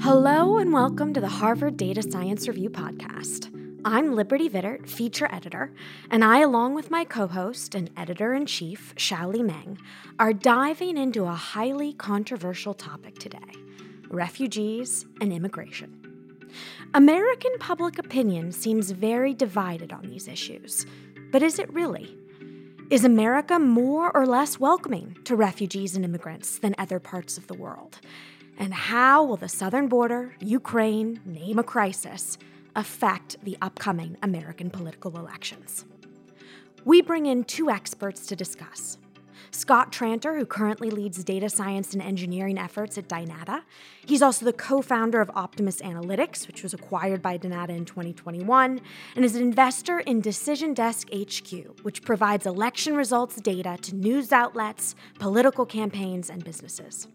Hello, and welcome to the Harvard Data Science Review Podcast. I'm Liberty Vittert, feature editor, and I, along with my co host and editor in chief, Xiaoli Meng, are diving into a highly controversial topic today refugees and immigration. American public opinion seems very divided on these issues, but is it really? Is America more or less welcoming to refugees and immigrants than other parts of the world? And how will the southern border, Ukraine, name a crisis, affect the upcoming American political elections? We bring in two experts to discuss Scott Tranter, who currently leads data science and engineering efforts at Dynata. He's also the co founder of Optimus Analytics, which was acquired by Dynata in 2021, and is an investor in Decision Desk HQ, which provides election results data to news outlets, political campaigns, and businesses.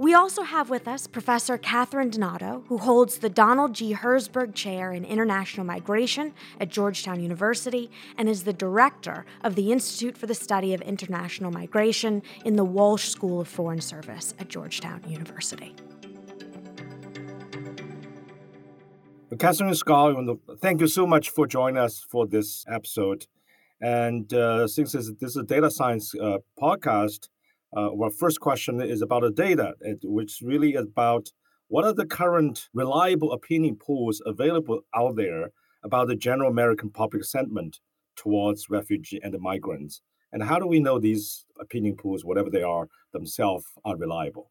We also have with us Professor Katharine Donato, who holds the Donald G. Herzberg Chair in International Migration at Georgetown University and is the director of the Institute for the Study of International Migration in the Walsh School of Foreign Service at Georgetown University. Katharine Scott, thank you so much for joining us for this episode. And uh, since this is a data science uh, podcast, uh, our first question is about the data, which really about what are the current reliable opinion polls available out there about the general American public sentiment towards refugee and migrants, and how do we know these opinion polls, whatever they are themselves, are reliable?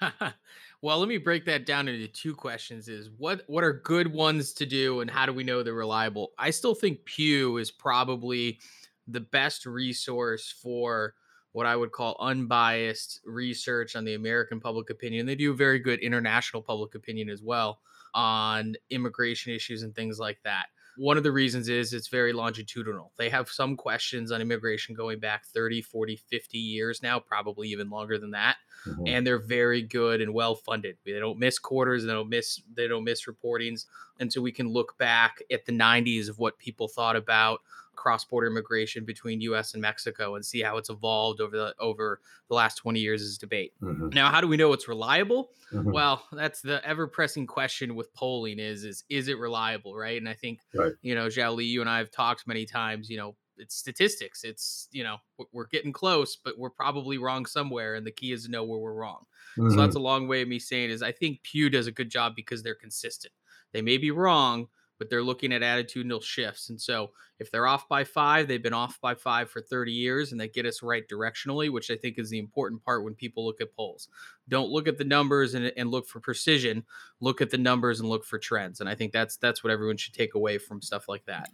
well, let me break that down into two questions: is what what are good ones to do, and how do we know they're reliable? I still think Pew is probably the best resource for what I would call unbiased research on the American public opinion. They do very good international public opinion as well on immigration issues and things like that. One of the reasons is it's very longitudinal. They have some questions on immigration going back 30, 40, 50 years now, probably even longer than that. Mm-hmm. And they're very good and well funded. They don't miss quarters, they don't miss they don't miss reportings. And so we can look back at the 90s of what people thought about cross-border immigration between U.S. and Mexico and see how it's evolved over the over the last 20 years as debate. Mm-hmm. Now, how do we know it's reliable? Mm-hmm. Well, that's the ever-pressing question with polling: is is is it reliable, right? And I think right. you know, Xiaoli, you and I have talked many times. You know, it's statistics. It's you know, we're getting close, but we're probably wrong somewhere, and the key is to know where we're wrong. Mm-hmm. So that's a long way of me saying is I think Pew does a good job because they're consistent. They may be wrong, but they're looking at attitudinal shifts. And so if they're off by five, they've been off by five for 30 years and they get us right directionally, which I think is the important part when people look at polls. Don't look at the numbers and, and look for precision. Look at the numbers and look for trends. And I think that's that's what everyone should take away from stuff like that.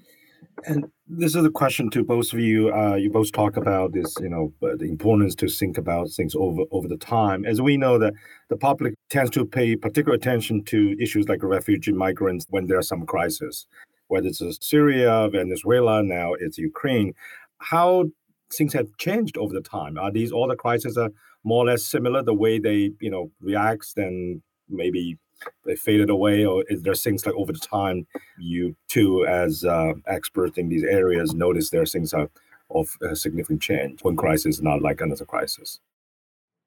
And this is a question to both of you. Uh, you both talk about this, you know, the importance to think about things over over the time. As we know that the public tends to pay particular attention to issues like refugee migrants when there's some crisis, whether it's Syria, Venezuela, now it's Ukraine. How things have changed over the time? Are these all the crises are more or less similar the way they, you know, reacts and maybe they faded away or is there things like over the time you too as uh, experts in these areas notice there are things of, of significant change when crisis is not like another crisis?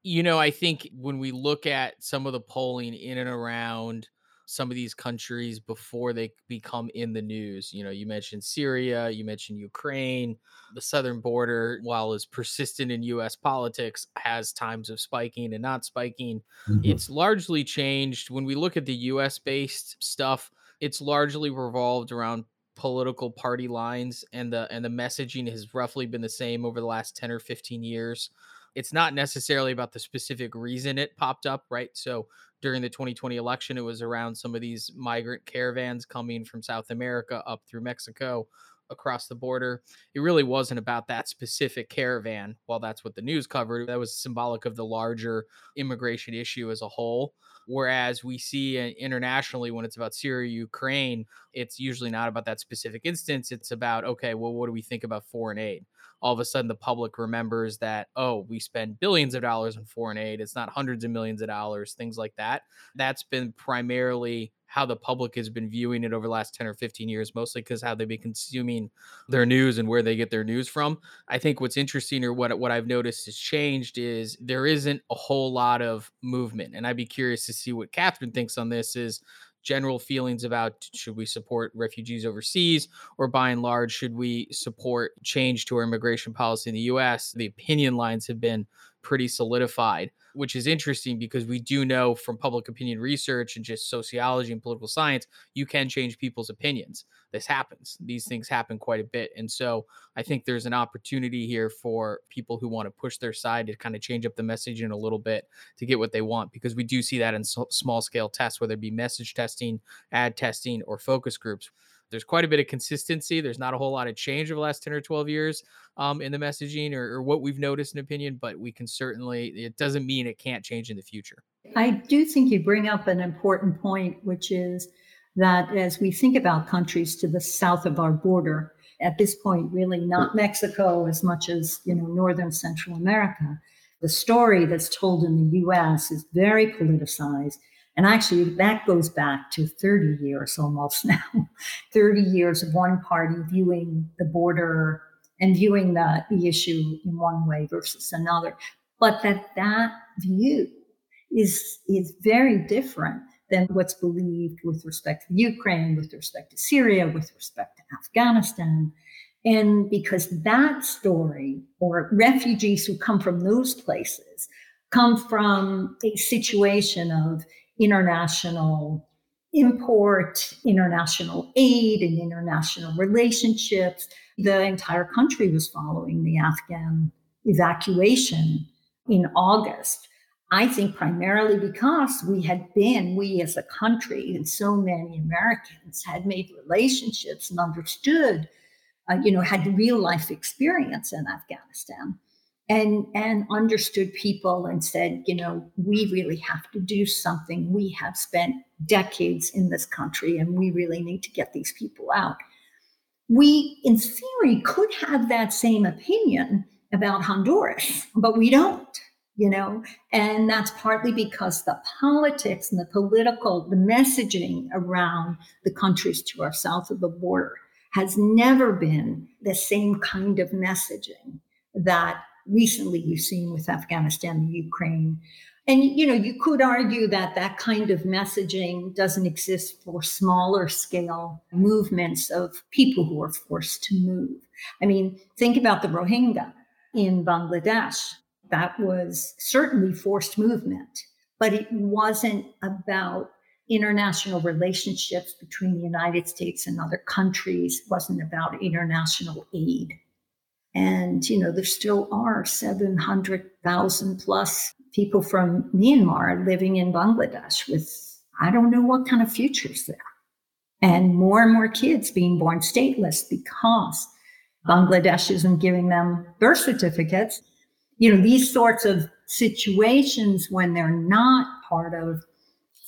You know i think when we look at some of the polling in and around some of these countries before they become in the news. You know, you mentioned Syria, you mentioned Ukraine, the southern border, while is persistent in US politics, has times of spiking and not spiking. Mm-hmm. It's largely changed when we look at the US based stuff, it's largely revolved around political party lines and the and the messaging has roughly been the same over the last 10 or 15 years it's not necessarily about the specific reason it popped up, right? So during the 2020 election, it was around some of these migrant caravans coming from South America up through Mexico across the border. It really wasn't about that specific caravan. While that's what the news covered, that was symbolic of the larger immigration issue as a whole. Whereas we see internationally when it's about Syria, Ukraine, it's usually not about that specific instance. It's about, okay, well, what do we think about foreign aid? all of a sudden the public remembers that, oh, we spend billions of dollars on foreign aid. It's not hundreds of millions of dollars, things like that. That's been primarily how the public has been viewing it over the last 10 or 15 years, mostly because how they've been consuming their news and where they get their news from. I think what's interesting or what, what I've noticed has changed is there isn't a whole lot of movement. And I'd be curious to see what Katharine thinks on this is general feelings about should we support refugees overseas or by and large should we support change to our immigration policy in the US the opinion lines have been pretty solidified which is interesting because we do know from public opinion research and just sociology and political science, you can change people's opinions. This happens. These things happen quite a bit. And so I think there's an opportunity here for people who want to push their side to kind of change up the messaging a little bit to get what they want, because we do see that in small scale tests, whether it be message testing, ad testing, or focus groups there's quite a bit of consistency. There's not a whole lot of change over the last 10 or 12 years um, in the messaging or, or what we've noticed in opinion, but we can certainly, it doesn't mean it can't change in the future. I do think you bring up an important point, which is that as we think about countries to the south of our border, at this point, really not Mexico as much as, you know, Northern Central America, the story that's told in the US is very politicized and actually, that goes back to 30 years almost now 30 years of one party viewing the border and viewing the, the issue in one way versus another. But that that view is, is very different than what's believed with respect to Ukraine, with respect to Syria, with respect to Afghanistan. And because that story, or refugees who come from those places, come from a situation of international import, international aid, and international relationships. The entire country was following the Afghan evacuation in August. I think primarily because we had been, we as a country, and so many Americans had made relationships and understood, uh, you know, had real life experience in Afghanistan and and understood people and said you know we really have to do something. We have spent decades in this country and we really need to get these people out. We in theory could have that same opinion about honduras but we don't you know? And that's partly because the politics and the political the messaging around the countries to our south of the border has never been the same kind of messaging that recently we've seen with Afghanistan and Ukraine. And, you know, you could argue that that kind of messaging doesn't exist for smaller scale movements of people who are forced to move. I mean, think about the Rohingya in Bangladesh. That was certainly forced movement, but it wasn't about international relationships between the United States and other countries, it wasn't about international aid. And, you know, there still are 700,000 plus people from Myanmar living in Bangladesh with, I don't know what kind of futures there. And more and more kids being born stateless because Bangladesh isn't giving them birth certificates. You know, these sorts of situations when they're not part of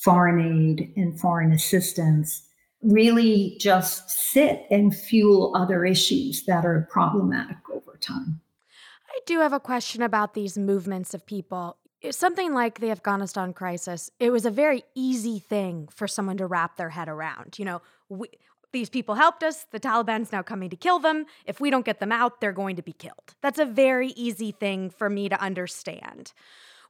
foreign aid and foreign assistance really just sit and fuel other issues that are problematic time. I do have a question about these movements of people. Something like the Afghanistan crisis, it was a very easy thing for someone to wrap their head around. You know, we, these people helped us. The Taliban's now coming to kill them. If we don't get them out, they're going to be killed. That's a very easy thing for me to understand.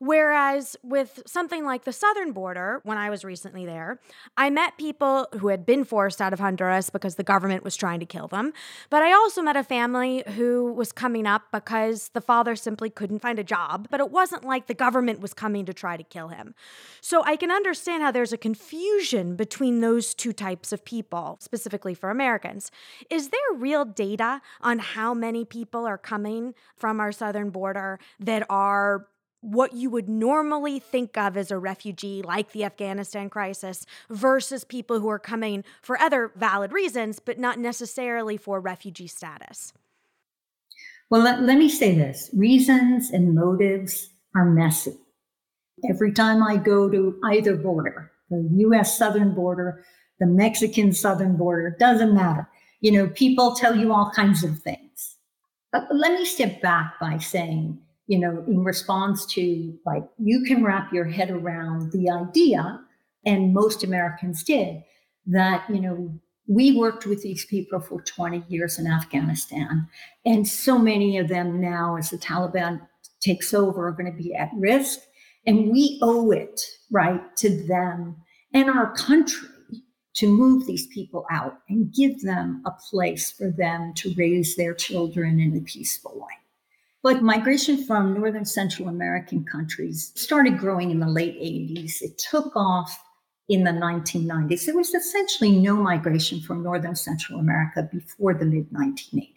Whereas with something like the southern border, when I was recently there, I met people who had been forced out of Honduras because the government was trying to kill them. But I also met a family who was coming up because the father simply couldn't find a job. But it wasn't like the government was coming to try to kill him. So I can understand how there's a confusion between those two types of people, specifically for Americans. Is there real data on how many people are coming from our southern border that are what you would normally think of as a refugee, like the Afghanistan crisis, versus people who are coming for other valid reasons, but not necessarily for refugee status? Well, let, let me say this reasons and motives are messy. Every time I go to either border, the US southern border, the Mexican southern border, doesn't matter. You know, people tell you all kinds of things. Uh, let me step back by saying, you know, in response to like, you can wrap your head around the idea, and most Americans did, that, you know, we worked with these people for 20 years in Afghanistan. And so many of them now, as the Taliban takes over, are going to be at risk. And we owe it, right, to them and our country to move these people out and give them a place for them to raise their children in a peaceful way. But migration from Northern Central American countries started growing in the late 80s. It took off in the 1990s. There was essentially no migration from Northern Central America before the mid 1980s.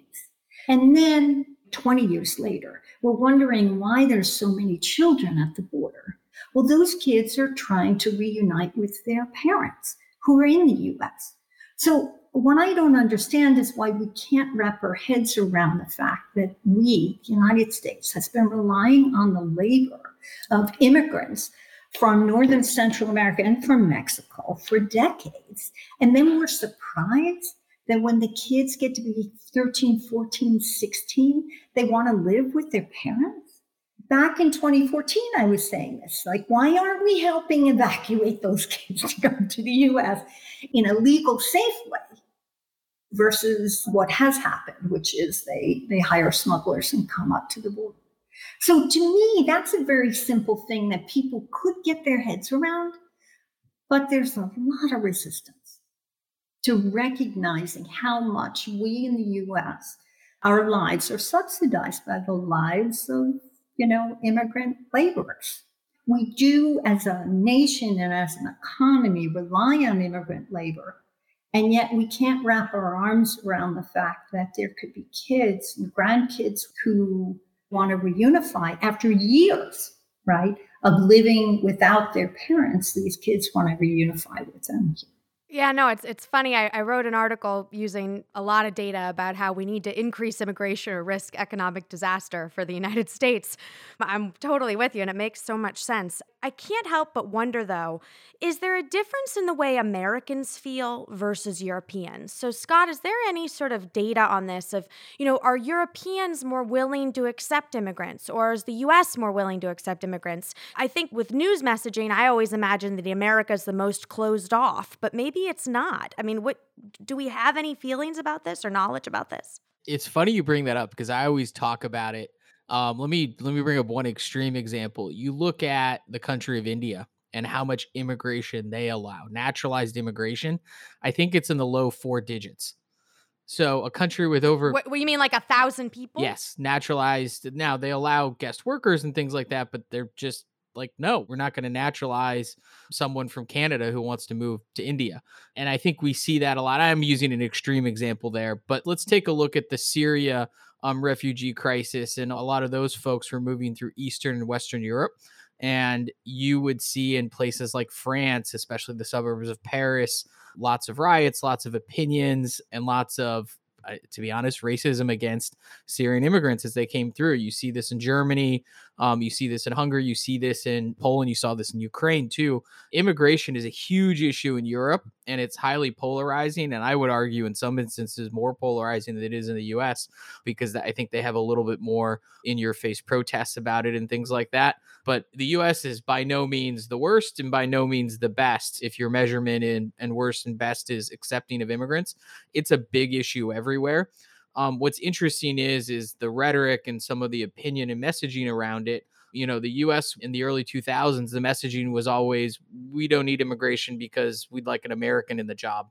And then 20 years later, we're wondering why there's so many children at the border. Well, those kids are trying to reunite with their parents who are in the US. So, what I don't understand is why we can't wrap our heads around the fact that we, the United States, has been relying on the labor of immigrants from Northern Central America and from Mexico for decades. And then we're surprised that when the kids get to be 13, 14, 16, they want to live with their parents. Back in 2014, I was saying this like, why aren't we helping evacuate those kids to come to the US in a legal, safe way? Versus what has happened, which is they, they hire smugglers and come up to the border. So to me, that's a very simple thing that people could get their heads around, but there's a lot of resistance to recognizing how much we in the US, our lives are subsidized by the lives of, you know, immigrant laborers. We do as a nation and as an economy rely on immigrant labor. And yet we can't wrap our arms around the fact that there could be kids and grandkids who want to reunify after years, right, of living without their parents. These kids want to reunify with them. Yeah, no, it's it's funny. I, I, wrote an article using a lot of data about how we need to increase immigration or risk economic disaster for the United States. I'm totally with you, and it makes so much sense. I can't help but wonder, though, is there a difference in the way Americans feel versus Europeans? So, Scott, is there any sort of data on this? Of you know, are Europeans more willing to accept immigrants, or is the U.S. more willing to accept immigrants? I think with news messaging, I always imagine that America is the most closed off, but maybe it's not. I mean, what do we have any feelings about this or knowledge about this? It's funny you bring that up because I always talk about it. Um, let me let me bring up one extreme example. You look at the country of India and how much immigration they allow, naturalized immigration. I think it's in the low four digits. So a country with over what, what you mean like a thousand people? Yes, naturalized. Now they allow guest workers and things like that, but they're just like no we're not going to naturalize someone from canada who wants to move to india. And i think we see that a lot. I'm using an extreme example there but let's take a look at the syria um, refugee crisis and a lot of those folks were moving through eastern and western europe. And you would see in places like france especially the suburbs of paris lots of riots lots of opinions and lots of to be honest, racism against Syrian immigrants as they came through. You see this in Germany, um, you see this in Hungary, you see this in Poland, you saw this in Ukraine too. Immigration is a huge issue in Europe and it's highly polarizing. And I would argue, in some instances, more polarizing than it is in the US because I think they have a little bit more in your face protests about it and things like that. But the US is by no means the worst and by no means the best. If your measurement in and worst and best is accepting of immigrants, it's a big issue everywhere. Um, what's interesting is is the rhetoric and some of the opinion and messaging around it. You know the us in the early 2000s the messaging was always we don't need immigration because we'd like an american in the job.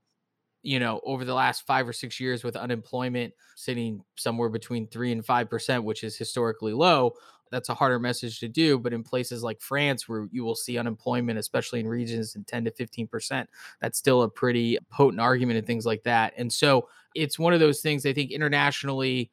You know over the last five or six years with unemployment sitting somewhere between three and five percent which is historically low that's a harder message to do but in places like france where you will see unemployment especially in regions in 10 to 15 percent that's still a pretty potent argument and things like that and so it's one of those things i think internationally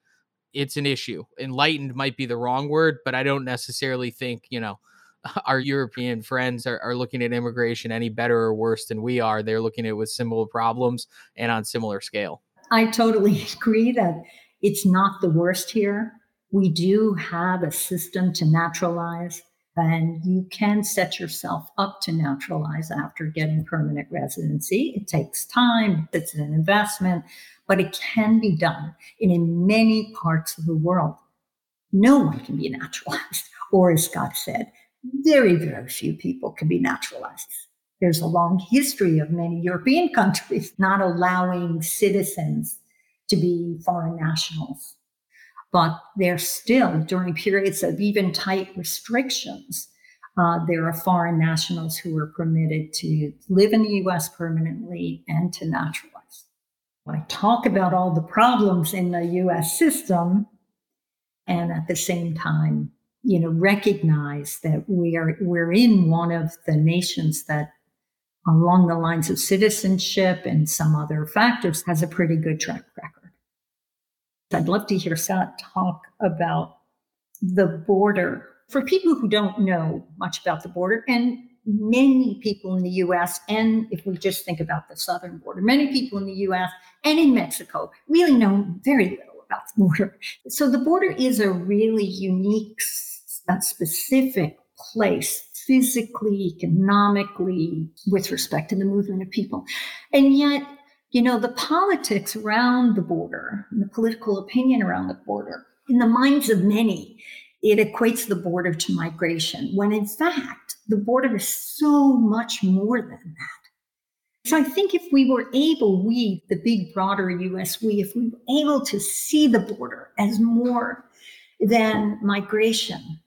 it's an issue. Enlightened might be the wrong word but i don't necessarily think you know our european friends are, are looking at immigration any better or worse than we are. They're looking at it with similar problems and on similar scale. I totally agree that it's not the worst here we do have a system to naturalize And you can set yourself up to naturalize after getting permanent residency. It takes time, it's an investment, but it can be done. And in many parts of the world, no one can be naturalized. Or, as Scott said, very, very few people can be naturalized. There's a long history of many European countries not allowing citizens to be foreign nationals but they're still during periods of even tight restrictions. Uh, there are foreign nationals who are permitted to live in the US permanently and to naturalize. I talk about all the problems in the US system, and at the same time, you know, recognize that we are we're in one of the nations that along the lines of citizenship and some other factors has a pretty good track record. I'd love to hear Scott talk about the border. For people who don't know much about the border, and many people in the US, and if we just think about the southern border, many people in the US and in Mexico really know very little about the border. So the border is a really unique, uh, specific place physically, economically, with respect to the movement of people. And yet, you know, the politics around the border, the political opinion around the border, in the minds of many, it equates the border to migration, when in fact, the border is so much more than that. So I think if we were able, we, the big, broader US, we, if we were able to see the border as more than migration,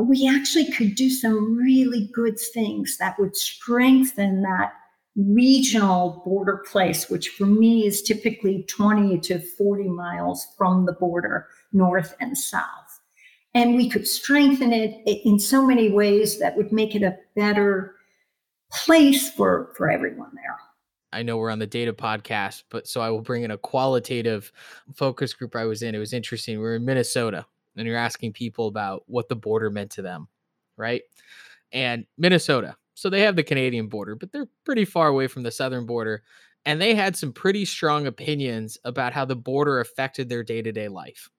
we actually could do some really good things that would strengthen that regional border place, which for me is typically 20 to 40 miles from the border, north and south. And we could strengthen it in so many ways that would make it a better place for, for everyone there. I know we're on the data podcast, but so I will bring in a qualitative focus group I was in. It was interesting. We are in Minnesota and you're asking people about what the border meant to them, right? And Minnesota, so they have the Canadian border, but they're pretty far away from the southern border. And they had some pretty strong opinions about how the border affected their day to day life.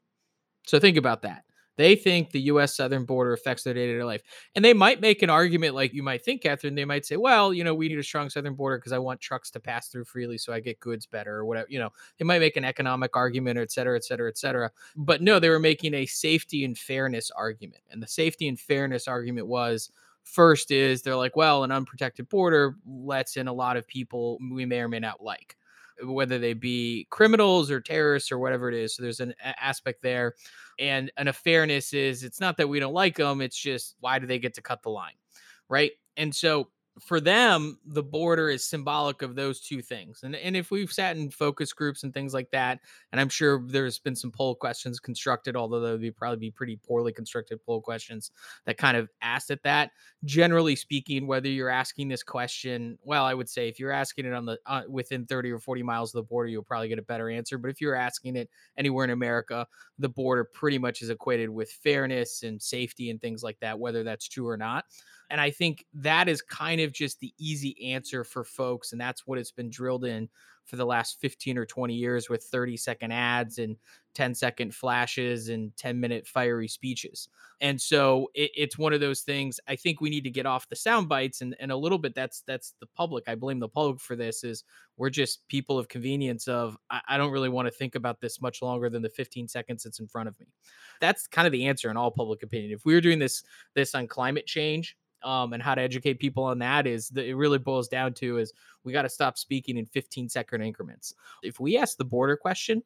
So think about that. They think the US southern border affects their day to day life. And they might make an argument like you might think, Katharine. They might say, well, you know, we need a strong southern border because I want trucks to pass through freely so I get goods better or whatever. You know, they might make an economic argument or et cetera, et cetera, et cetera. But no, they were making a safety and fairness argument. And the safety and fairness argument was, First is they're like, well, an unprotected border lets in a lot of people we may or may not like, whether they be criminals or terrorists or whatever it is. So there's an aspect there. And an fairness is it's not that we don't like them, it's just why do they get to cut the line? Right. And so for them, the border is symbolic of those two things. And and if we've sat in focus groups and things like that, and I'm sure there's been some poll questions constructed, although they would probably be pretty poorly constructed poll questions that kind of asked at that. Generally speaking, whether you're asking this question, well, I would say if you're asking it on the uh, within 30 or 40 miles of the border, you'll probably get a better answer. But if you're asking it anywhere in America, the border pretty much is equated with fairness and safety and things like that, whether that's true or not. And I think that is kind of just the easy answer for folks. And that's what it's been drilled in for the last 15 or 20 years with 30 second ads and 10 second flashes and 10 minute fiery speeches. And so it, it's one of those things I think we need to get off the sound bites and, and a little bit that's that's the public. I blame the public for this is we're just people of convenience of I, I don't really want to think about this much longer than the 15 seconds that's in front of me. That's kind of the answer in all public opinion. If we were doing this this on climate change, um, and how to educate people on that is that it really boils down to is we got to stop speaking in 15 second increments. If we ask the border question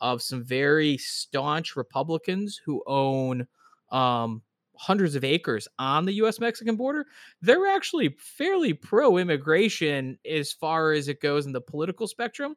of some very staunch Republicans who own um, hundreds of acres on the US Mexican border, they're actually fairly pro immigration as far as it goes in the political spectrum.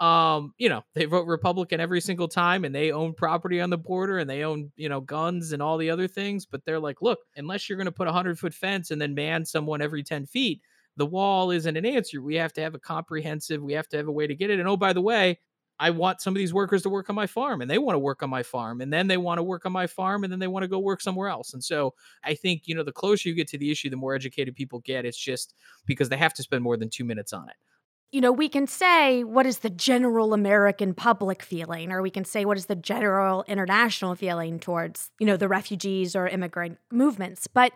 Um you know they vote republican every single time and they own property on the border and they own you know guns and all the other things but they're like look unless you're going to put a 100 foot fence and then man someone every 10 feet the wall isn't an answer. We have to have a comprehensive we have to have a way to get it. And oh by the way I want some of these workers to work on my farm and they want to work on my farm and then they want to work on my farm and then they want to go work somewhere else. And so I think, you know, the closer you get to the issue, the more educated people get. It's just because they have to spend more than two minutes on it you know, we can say what is the general American public feeling, or we can say what is the general international feeling towards, you know, the refugees or immigrant movements. But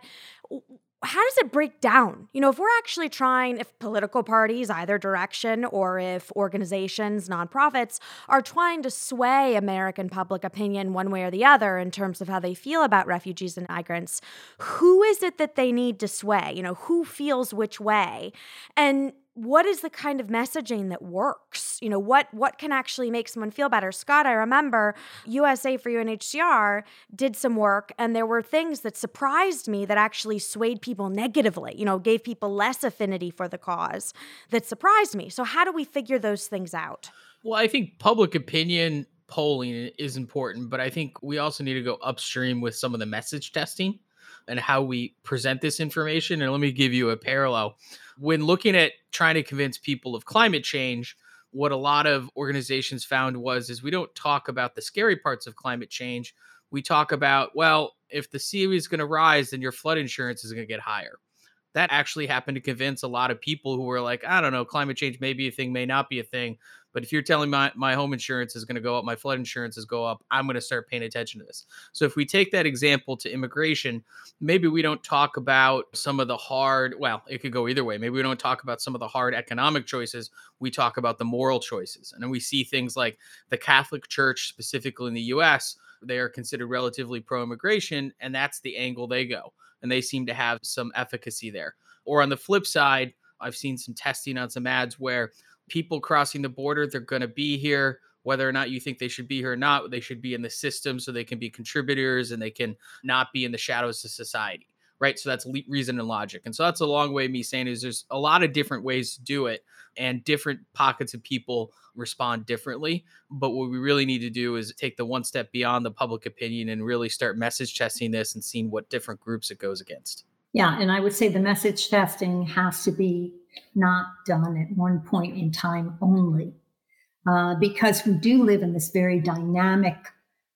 how does it break down? You know, if we're actually trying, if political parties, either direction, or if organizations, nonprofits, are trying to sway American public opinion one way or the other in terms of how they feel about refugees and migrants, who is it that they need to sway? You know, who feels which way? And what is the kind of messaging that works? You know what what can actually make someone feel better? Scott i remember usa for unhcr did some work and there were things that surprised me that actually swayed people negatively you know gave people less affinity for the cause that surprised me. So how do we figure those things out? Well i think public opinion polling is important but i think we also need to go upstream with some of the message testing and how we present this information and let me give you a parallel when looking at trying to convince people of climate change, what a lot of organizations found was is we don't talk about the scary parts of climate change. We talk about, well, if the sea is going to rise, then your flood insurance is going to get higher. That actually happened to convince a lot of people who were like, I don't know, climate change may be a thing, may not be a thing. But if you're telling my my home insurance is going to go up, my flood insurance is go up, I'm going to start paying attention to this. So if we take that example to immigration, maybe we don't talk about some of the hard, well, it could go either way. Maybe we don't talk about some of the hard economic choices. We talk about the moral choices. And then we see things like the Catholic Church, specifically in the US, they are considered relatively pro immigration, and that's the angle they go. And they seem to have some efficacy there. Or on the flip side, I've seen some testing on some ads where people crossing the border, they're going to be here. Whether or not you think they should be here or not, they should be in the system so they can be contributors and they can not be in the shadows of society. Right. So that's le- reason and logic. And so that's a long way me saying is there's a lot of different ways to do it and different pockets of people respond differently. But what we really need to do is take the one step beyond the public opinion and really start message testing this and seeing what different groups it goes against. Yeah. And I would say the message testing has to be not done at one point in time only, uh, because we do live in this very dynamic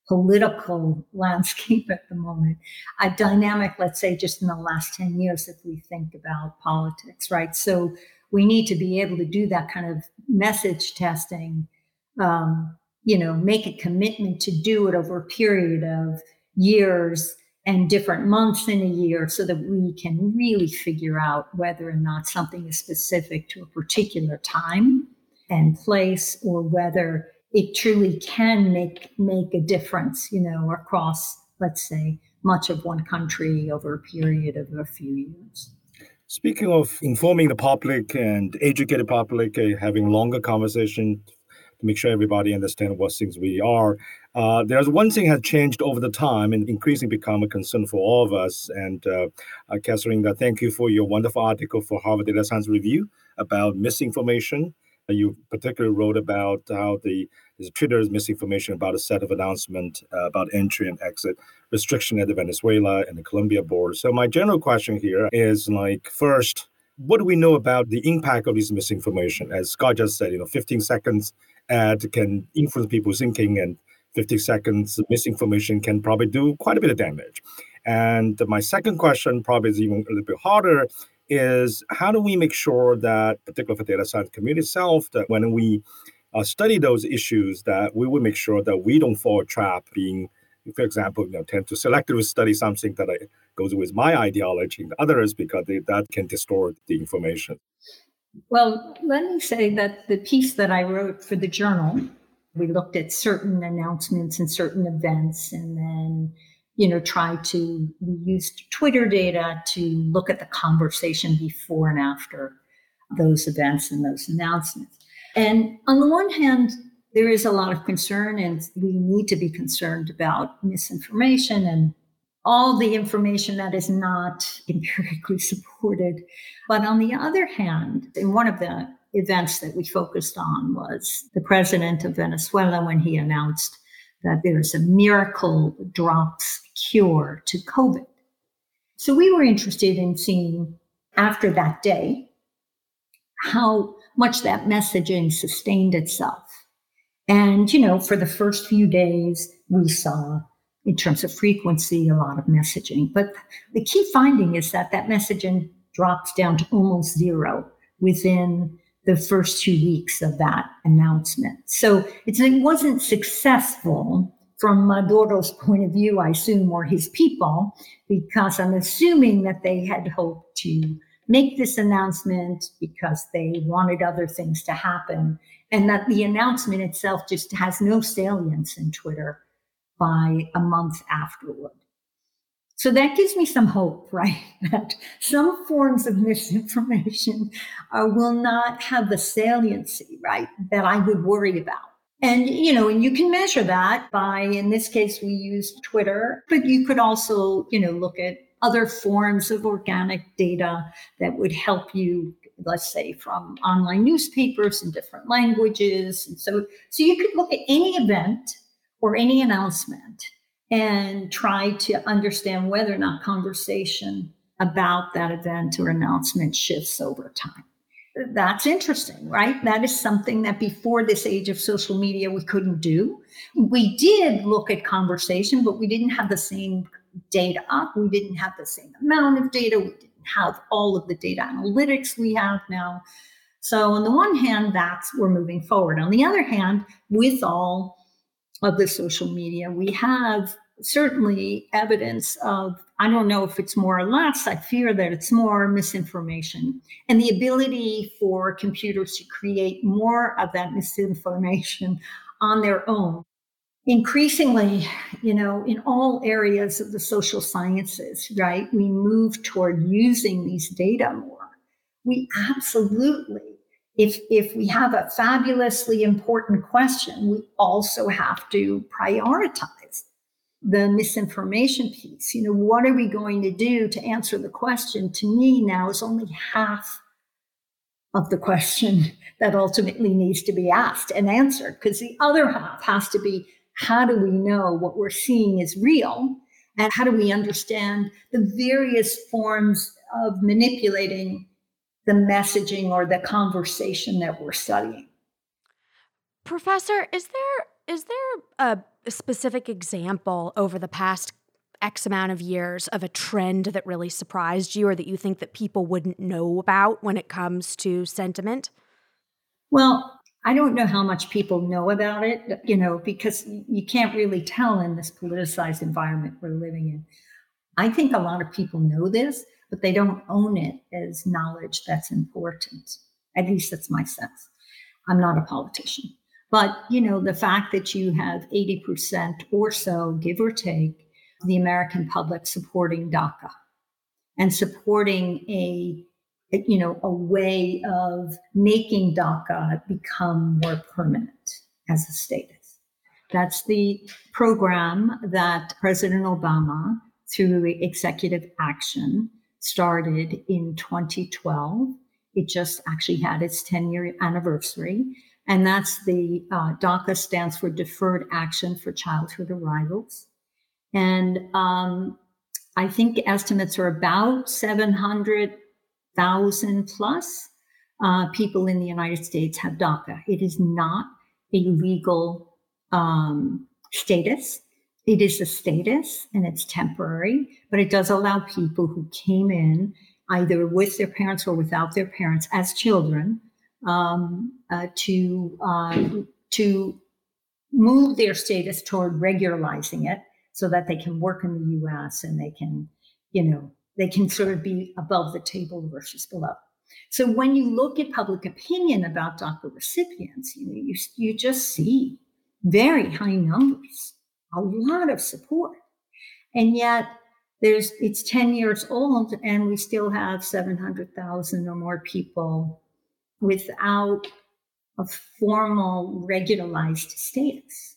political landscape at the moment. A dynamic, let's say, just in the last 10 years, if we think about politics, right? So we need to be able to do that kind of message testing, um, you know, make a commitment to do it over a period of years and different months in a year so that we can really figure out whether or not something is specific to a particular time and place or whether it truly can make make a difference you know across let's say much of one country over a period of a few years. Speaking of informing the public and educated public uh, having longer conversation to make sure everybody understands what things we are uh, there's one thing has changed over the time and increasingly become a concern for all of us. And uh, uh, Katharine, thank you for your wonderful article for Harvard Data Science Review about misinformation. Uh, you particularly wrote about how the there's misinformation about a set of announcement uh, about entry and exit restriction at the Venezuela and the Colombia border. So my general question here is like first, what do we know about the impact of this misinformation? As Scott just said, you know, 15 seconds ad can influence people's thinking and 50 seconds misinformation can probably do quite a bit of damage. And my second question, probably is even a little bit harder, is how do we make sure that, particularly for data science community itself, that when we uh, study those issues, that we will make sure that we don't fall a trap being, for example, you know, tend to selectively study something that goes with my ideology and others because they, that can distort the information. Well, let me say that the piece that I wrote for the journal we looked at certain announcements and certain events and then you know try to we used twitter data to look at the conversation before and after those events and those announcements. And on the one hand there is a lot of concern and we need to be concerned about misinformation and all the information that is not empirically supported but on the other hand in one of the events that we focused on was the president of Venezuela when he announced that there's a miracle drops cure to COVID. So we were interested in seeing after that day how much that messaging sustained itself. And, you know, for the first few days, we saw in terms of frequency a lot of messaging. But the key finding is that that messaging drops down to almost zero within the first two weeks of that announcement. So it wasn't successful from Maduro's point of view, I assume, or his people, because I'm assuming that they had hoped to make this announcement because they wanted other things to happen, and that the announcement itself just has no salience in Twitter by a month afterward. So that gives me some hope, right? That some forms of misinformation uh, will not have the saliency, right, that I would worry about. And, you know, and you can measure that by, in this case, we use Twitter, but you could also, you know, look at other forms of organic data that would help you, let's say, from online newspapers in different languages. And so, so you could look at any event or any announcement and try to understand whether or not conversation about that event or announcement shifts over time. That's interesting, right? That is something that before this age of social media we couldn't do. We did look at conversation, but we didn't have the same data. We didn't have the same amount of data. We didn't have all of the data analytics we have now. So on the one hand, that's we're moving forward. On the other hand, with all of the social media, we have certainly evidence of, I don't know if it's more or less, I fear that it's more misinformation and the ability for computers to create more of that misinformation on their own. Increasingly, you know, in all areas of the social sciences, right, we move toward using these data more. We absolutely if if we have a fabulously important question we also have to prioritize the misinformation piece. You know, what are we going to do to answer the question? To me, now is only half of the question that ultimately needs to be asked and answered, because the other half has to be how do we know what we're seeing is real? And how do we understand the various forms of manipulating the messaging or the conversation that we're studying? Professor, is there is there a a specific example over the past X amount of years of a trend that really surprised you or that you think that people wouldn't know about when it comes to sentiment? Well, I don't know how much people know about it, you know, because you can't really tell in this politicized environment we're living in. I think a lot of people know this, but they don't own it as knowledge that's important. At least that's my sense. I'm not a politician. But, you know, the fact that you have 80% or so, give or take, the American public supporting DACA and supporting a, you know, a way of making DACA become more permanent as a status. That's the program that President Obama, through executive action, started in 2012. It just actually had its 10 year anniversary. And that's the uh, DACA stands for Deferred Action for Childhood Arrivals. And um, I think estimates are about 700,000 plus uh, people in the United States have DACA. It is not a legal um, status. It is a status and it's temporary, but it does allow people who came in either with their parents or without their parents as children um, uh, to uh, to move their status toward regularizing it so that they can work in the U.S. and they can, you know, they can sort of be above the table versus below. So when you look at public opinion about DACA recipients, you know, you, you just see very high numbers, a lot of support. And yet there's it's 10 years old and we still have 700,000 or more people without a formal regularized status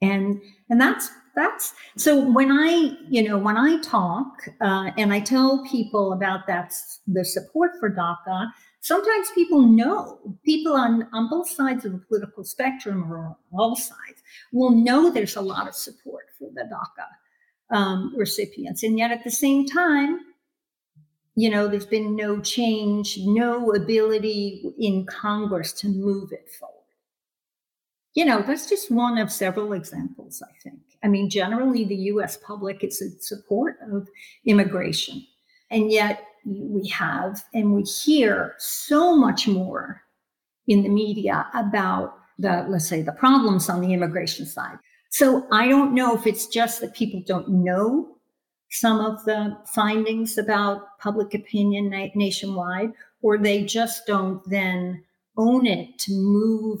and and that's that's so when i you know when i talk uh, and i tell people about that the support for daca sometimes people know people on on both sides of the political spectrum or on all sides will know there's a lot of support for the daca um, recipients and yet at the same time you know, there's been no change, no ability in Congress to move it forward. You know, that's just one of several examples, I think. I mean, generally, the US public is in support of immigration. And yet, we have and we hear so much more in the media about the, let's say, the problems on the immigration side. So I don't know if it's just that people don't know some of the findings about public opinion na- nationwide, or they just don't then own it to move,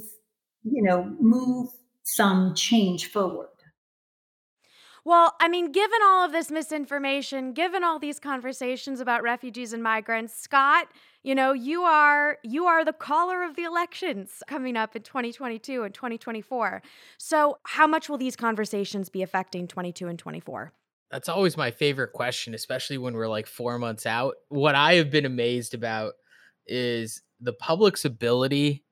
you know, move some change forward. Well, I mean, given all of this misinformation, given all these conversations about refugees and migrants, Scott, you know, you are you are the caller of the elections coming up in 2022 and 2024. So, how much will these conversations be affecting 22 and 24? That's always my favorite question, especially when we're like 4 months out. What I have been amazed about is the public's ability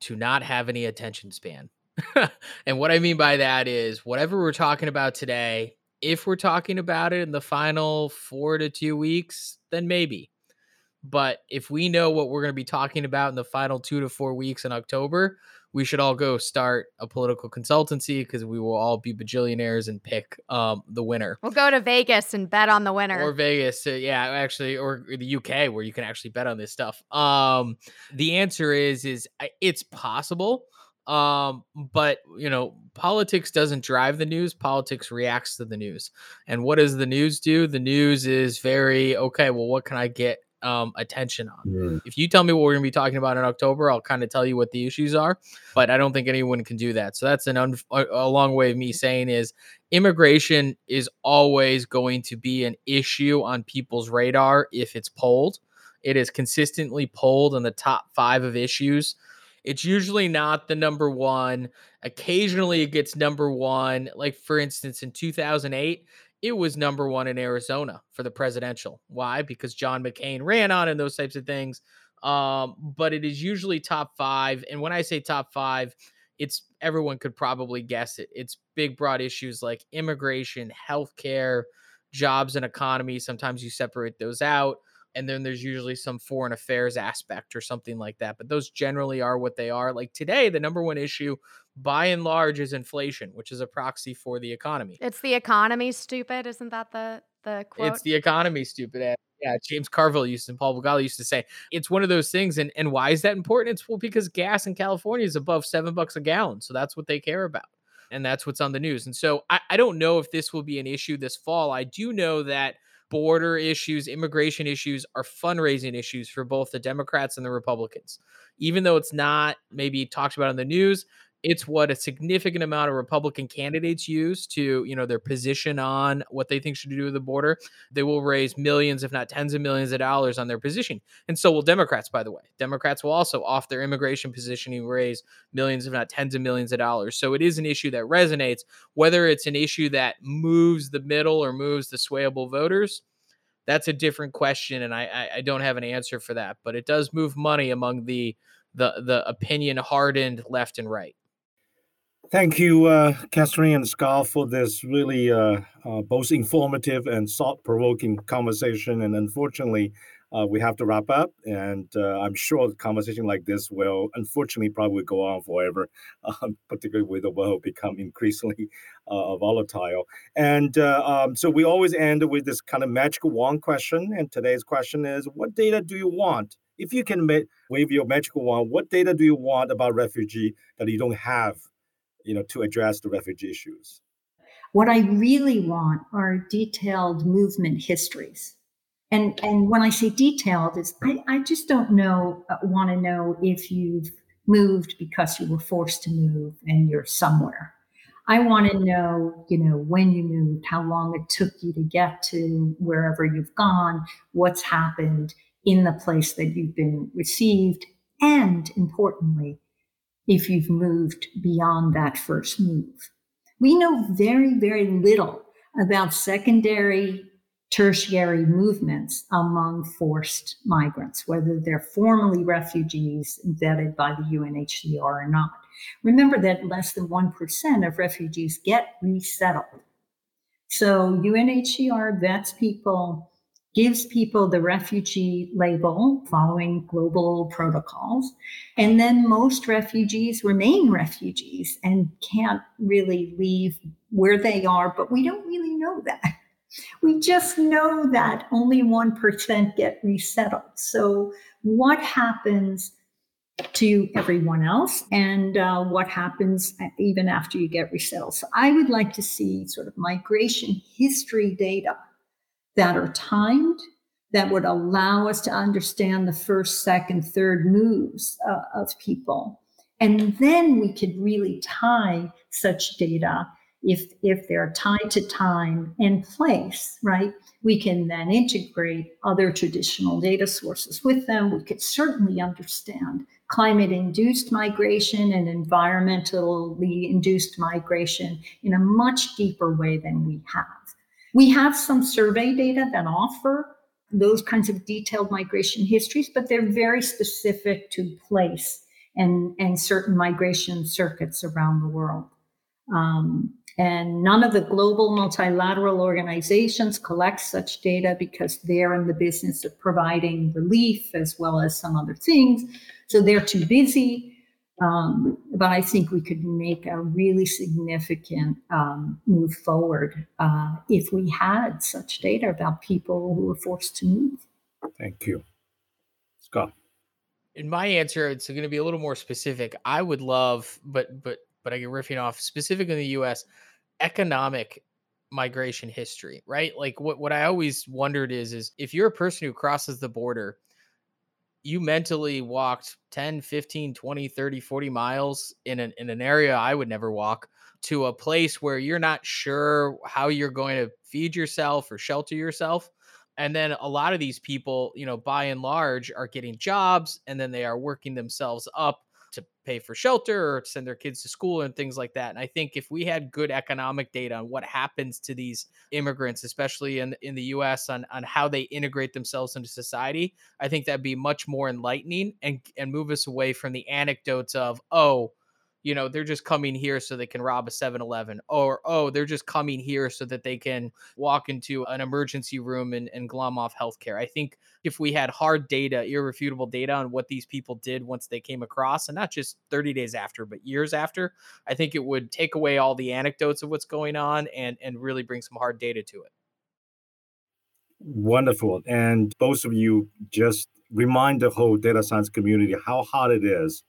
to not have any attention span. and what I mean by that is whatever we're talking about today, if we're talking about it in the final four to two weeks, then maybe. But if we know what we're going to be talking about in the final two to four weeks in October, we should all go start a political consultancy because we will all be bajillionaires and pick um, the winner. We'll go to Vegas and bet on the winner. Or Vegas, uh, yeah, actually, or the UK where you can actually bet on this stuff. Um, the answer is is it's possible um but you know politics doesn't drive the news politics reacts to the news and what does the news do the news is very okay well what can i get um, attention on. Mm. If you tell me what we're going to be talking about in October, I'll kind of tell you what the issues are. But I don't think anyone can do that. So that's an un- a long way of me saying is immigration is always going to be an issue on people's radar if it's polled. It is consistently polled in the top five of issues it's usually not the number one. Occasionally it gets number one. Like, for instance, in 2008, it was number one in Arizona for the presidential. Why? Because John McCain ran on and those types of things. Um, but it is usually top five. And when I say top five, it's everyone could probably guess it. It's big, broad issues like immigration, healthcare, jobs, and economy. Sometimes you separate those out and then there's usually some foreign affairs aspect or something like that. But those generally are what they are. Like today, the number one issue by and large is inflation, which is a proxy for the economy. It's the economy, stupid. Isn't that the the quote? It's the economy, stupid. Yeah, James Carville used to, and Paul Begala used to say, it's one of those things. And and why is that important? It's well because gas in California is above seven bucks a gallon, so that's what they care about. And that's what's on the news. And so I, I don't know if this will be an issue this fall. I do know that border issues, immigration issues are fundraising issues for both the Democrats and the Republicans. Even though it's not maybe talked about in the news, it's what a significant amount of Republican candidates use to, you know, their position on what they think should do with the border. They will raise millions, if not tens of millions of dollars on their position. And so will Democrats, by the way. Democrats will also, off their immigration positioning, raise millions, if not tens of millions of dollars. So it is an issue that resonates, whether it's an issue that moves the middle or moves the swayable voters. That's a different question, and I, I, don't have an answer for that. But it does move money among the the the opinion hardened left and right. Thank you, uh, Katharine and Scott, for this really uh, uh, both informative and thought-provoking conversation. And unfortunately, uh, we have to wrap up. And uh, I'm sure a conversation like this will, unfortunately, probably go on forever, um, particularly with the world become increasingly uh, volatile. And um, so we always end with this kind of magical wand question. And today's question is, what data do you want? If you can ma- wave your magical wand, what data do you want about refugee that you don't have you know, to address the refugee issues? What I really want are detailed movement histories. And, and when I say detailed, is I, I just don't know, uh, want to know if you've moved because you were forced to move and you're somewhere. I want to know, you know, when you moved, how long it took you to get to wherever you've gone, what's happened in the place that you've been received, and importantly, if you've moved beyond that first move. We know very, very little about secondary, tertiary movements among forced migrants, whether they're formally refugees vetted by the UNHCR or not. Remember that less than 1% of refugees get resettled. So UNHCR vets people gives people the refugee label following global protocols. And then most refugees remain refugees and can't really leave where they are, but we don't really know that. We just know that only 1% get resettled. So, what happens to everyone else and uh, what happens even after you get resettled? So, I would like to see sort of migration history data that are timed that would allow us to understand the first, second, third moves uh, of people. And then we could really tie such data if if they're tied to time and place, right? We can then integrate other traditional data sources with them. We could certainly understand climate induced migration and environmentally induced migration in a much deeper way than we have. We have some survey data that offer those kinds of detailed migration histories, but they're very specific to place and, and certain migration circuits around the world. Um, and none of the global multilateral organizations collect such data because they're in the business of providing relief as well as some other things. So they're too busy. Um, but I think we could make a really significant um, move forward uh, if we had such data about people who were forced to move. Thank you. Scott. In my answer, it's going to be a little more specific. I would love, but but but I get riffing off specific in the U.S. economic migration history, right? Like what what I always wondered is is if you're a person who crosses the border you mentally walked 10 15 20 30 40 miles in an, in an area i would never walk to a place where you're not sure how you're going to feed yourself or shelter yourself. And then a lot of these people you know by and large are getting jobs and then they are working themselves up to pay for shelter or send their kids to school and things like that. And I think if we had good economic data on what happens to these immigrants, especially in in the US on on how they integrate themselves into society, I think that'd be much more enlightening and and move us away from the anecdotes of, oh, you know they're just coming here so they can rob a 7-eleven or oh they're just coming here so that they can walk into an emergency room and, and glom off healthcare. I think if we had hard data irrefutable data on what these people did once they came across and not just 30 days after but years after i think it would take away all the anecdotes of what's going on and and really bring some hard data to it. Wonderful. And both of you just remind the whole data science community how hard it is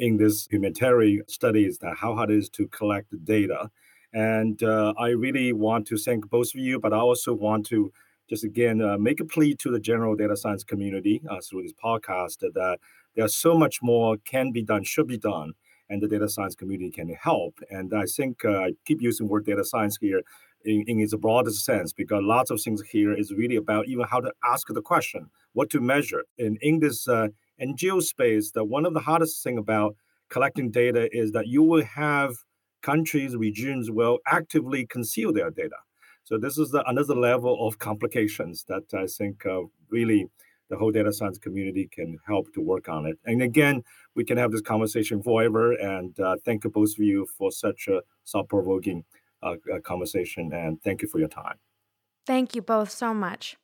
in this humanitarian studies that how hard it is to collect data. And uh, I really want to thank both of you, but I also want to just again uh, make a plea to the general data science community uh, through this podcast that there's so much more can be done, should be done, and the data science community can help. And I think uh, I keep using word data science here in, in its broadest sense because lots of things here is really about even how to ask the question, what to measure. And in this uh, and geospace, that one of the hardest thing about collecting data is that you will have countries, regions will actively conceal their data. So this is the, another level of complications that I think uh, really the whole data science community can help to work on it. And again, we can have this conversation forever. And uh, thank you both of you for such a thought-provoking uh, uh conversation. And thank you for your time. Thank you both so much.